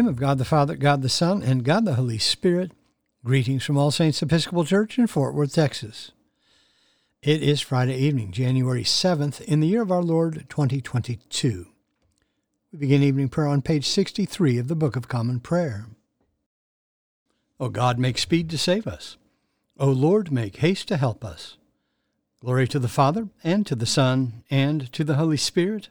name of God the Father, God the Son, and God the Holy Spirit, greetings from All Saints Episcopal Church in Fort Worth, Texas. It is Friday evening, January 7th, in the year of our Lord 2022. We begin evening prayer on page 63 of the Book of Common Prayer. O God, make speed to save us. O Lord, make haste to help us. Glory to the Father, and to the Son, and to the Holy Spirit,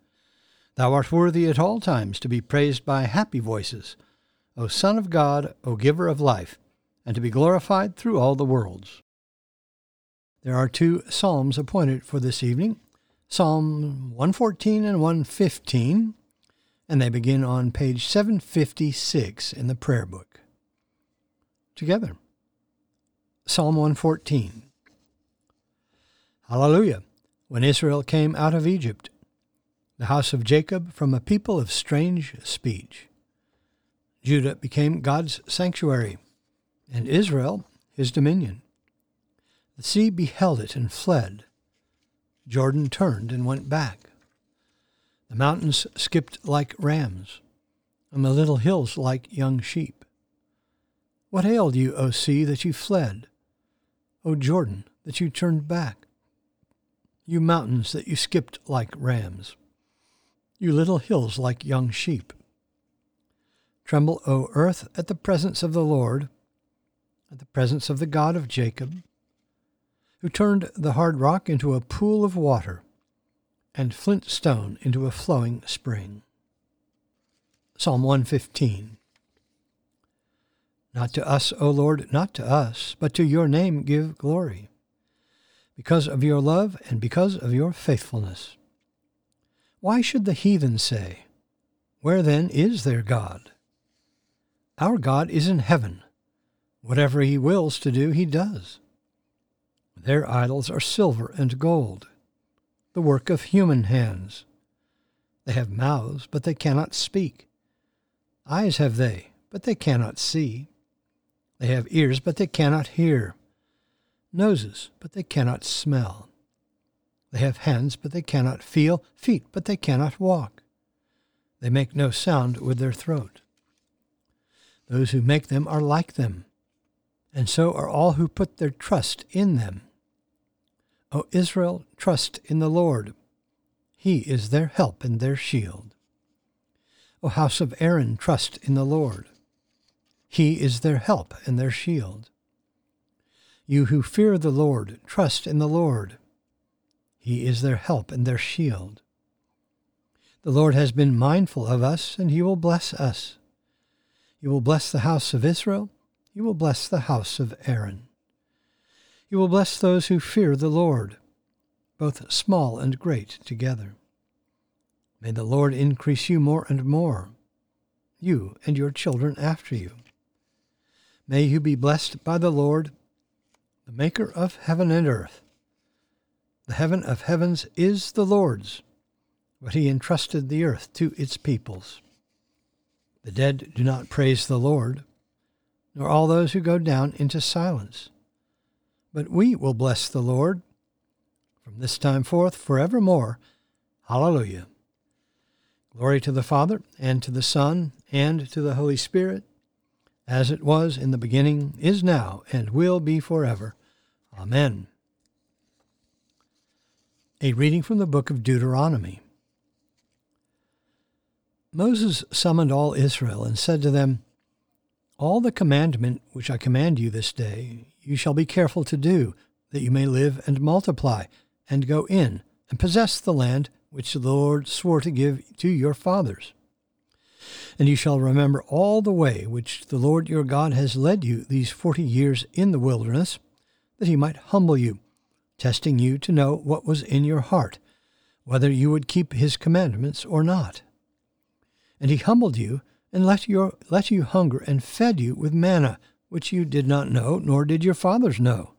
Thou art worthy at all times to be praised by happy voices, O Son of God, O Giver of life, and to be glorified through all the worlds. There are two psalms appointed for this evening Psalm 114 and 115, and they begin on page 756 in the prayer book. Together. Psalm 114. Hallelujah. When Israel came out of Egypt, the house of Jacob from a people of strange speech. Judah became God's sanctuary, and Israel his dominion. The sea beheld it and fled. Jordan turned and went back. The mountains skipped like rams, and the little hills like young sheep. What ailed you, O sea, that you fled? O Jordan, that you turned back? You mountains that you skipped like rams, you little hills like young sheep. Tremble, O earth, at the presence of the Lord, at the presence of the God of Jacob, who turned the hard rock into a pool of water, and flint stone into a flowing spring. Psalm 115. Not to us, O Lord, not to us, but to your name give glory, because of your love and because of your faithfulness. Why should the heathen say, Where then is their God? Our God is in heaven. Whatever he wills to do, he does. Their idols are silver and gold, the work of human hands. They have mouths, but they cannot speak. Eyes have they, but they cannot see. They have ears, but they cannot hear. Noses, but they cannot smell. They have hands, but they cannot feel. Feet, but they cannot walk. They make no sound with their throat. Those who make them are like them, and so are all who put their trust in them. O Israel, trust in the Lord. He is their help and their shield. O house of Aaron, trust in the Lord. He is their help and their shield. You who fear the Lord, trust in the Lord. He is their help and their shield. The Lord has been mindful of us, and he will bless us. He will bless the house of Israel. He will bless the house of Aaron. He will bless those who fear the Lord, both small and great together. May the Lord increase you more and more, you and your children after you. May you be blessed by the Lord, the Maker of heaven and earth. The heaven of heavens is the Lord's, but he entrusted the earth to its peoples. The dead do not praise the Lord, nor all those who go down into silence. But we will bless the Lord from this time forth forevermore. Hallelujah. Glory to the Father, and to the Son, and to the Holy Spirit, as it was in the beginning, is now, and will be forever. Amen. A reading from the book of Deuteronomy. Moses summoned all Israel and said to them, All the commandment which I command you this day you shall be careful to do, that you may live and multiply, and go in and possess the land which the Lord swore to give to your fathers. And you shall remember all the way which the Lord your God has led you these forty years in the wilderness, that he might humble you, testing you to know what was in your heart, whether you would keep his commandments or not. And he humbled you, and let, your, let you hunger, and fed you with manna, which you did not know, nor did your fathers know,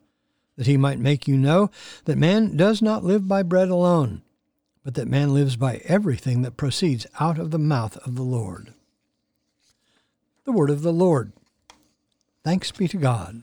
that he might make you know that man does not live by bread alone, but that man lives by everything that proceeds out of the mouth of the Lord. The word of the Lord. Thanks be to God.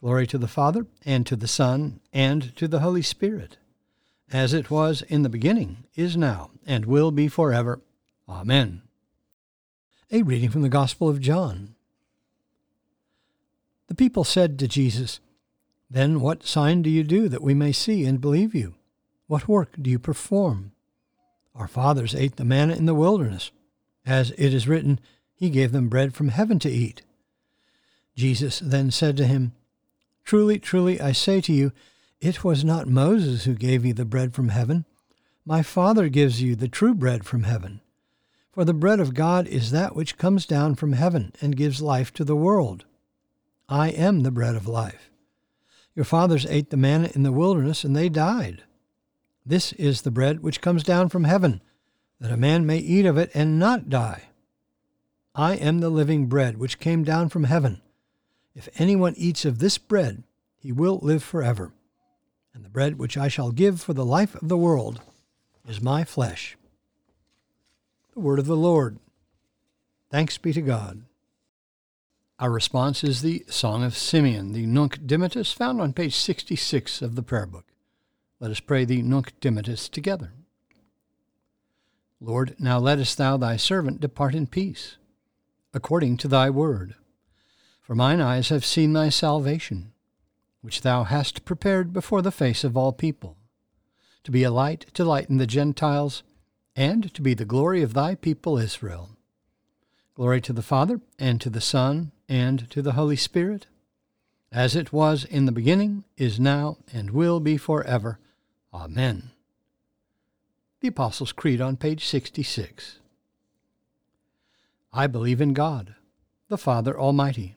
Glory to the Father, and to the Son, and to the Holy Spirit as it was in the beginning, is now, and will be forever. Amen. A reading from the Gospel of John. The people said to Jesus, Then what sign do you do that we may see and believe you? What work do you perform? Our fathers ate the manna in the wilderness. As it is written, He gave them bread from heaven to eat. Jesus then said to him, Truly, truly, I say to you, it was not Moses who gave you the bread from heaven. My Father gives you the true bread from heaven. For the bread of God is that which comes down from heaven and gives life to the world. I am the bread of life. Your fathers ate the manna in the wilderness, and they died. This is the bread which comes down from heaven, that a man may eat of it and not die. I am the living bread which came down from heaven. If anyone eats of this bread, he will live forever and the bread which I shall give for the life of the world is my flesh. The word of the Lord. Thanks be to God. Our response is the Song of Simeon, the Nunc Dimittis, found on page 66 of the Prayer Book. Let us pray the Nunc Dimittis together. Lord, now lettest thou thy servant depart in peace, according to thy word. For mine eyes have seen thy salvation which thou hast prepared before the face of all people, to be a light to lighten the Gentiles, and to be the glory of thy people Israel. Glory to the Father, and to the Son, and to the Holy Spirit, as it was in the beginning, is now, and will be forever. Amen. The Apostles' Creed on page 66. I believe in God, the Father Almighty,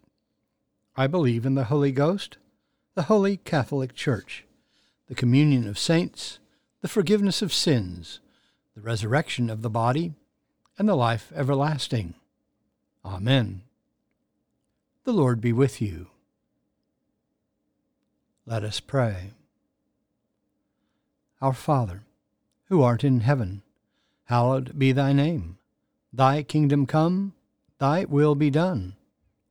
I believe in the Holy Ghost the Holy Catholic Church, the communion of saints, the forgiveness of sins, the resurrection of the body, and the life everlasting. Amen. The Lord be with you. Let us pray. Our Father, who art in heaven, hallowed be thy name. Thy kingdom come, thy will be done,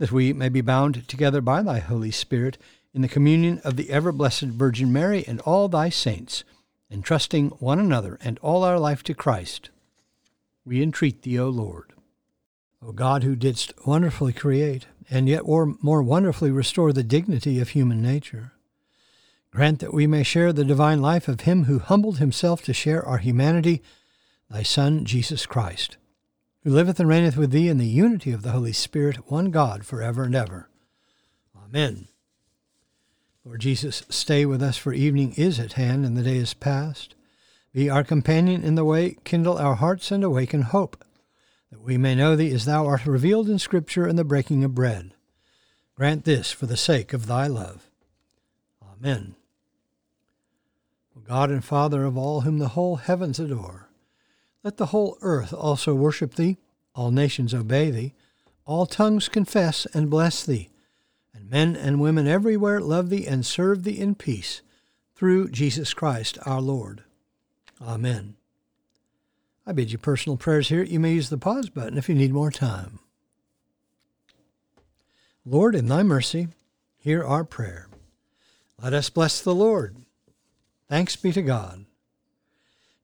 That we may be bound together by thy Holy Spirit in the communion of the ever blessed Virgin Mary and all thy saints, entrusting one another and all our life to Christ, we entreat thee, O Lord. O God, who didst wonderfully create, and yet more wonderfully restore the dignity of human nature, grant that we may share the divine life of him who humbled himself to share our humanity, thy Son, Jesus Christ, who liveth and reigneth with thee in the unity of the Holy Spirit, one God, for ever and ever. Amen. Lord Jesus, stay with us, for evening is at hand and the day is past. Be our companion in the way, kindle our hearts, and awaken hope, that we may know thee as thou art revealed in Scripture and the breaking of bread. Grant this for the sake of thy love. Amen. O God and Father of all whom the whole heavens adore, let the whole earth also worship thee, all nations obey thee, all tongues confess and bless thee and men and women everywhere love thee and serve thee in peace, through Jesus Christ our Lord. Amen. I bid you personal prayers here. You may use the pause button if you need more time. Lord, in thy mercy, hear our prayer. Let us bless the Lord. Thanks be to God.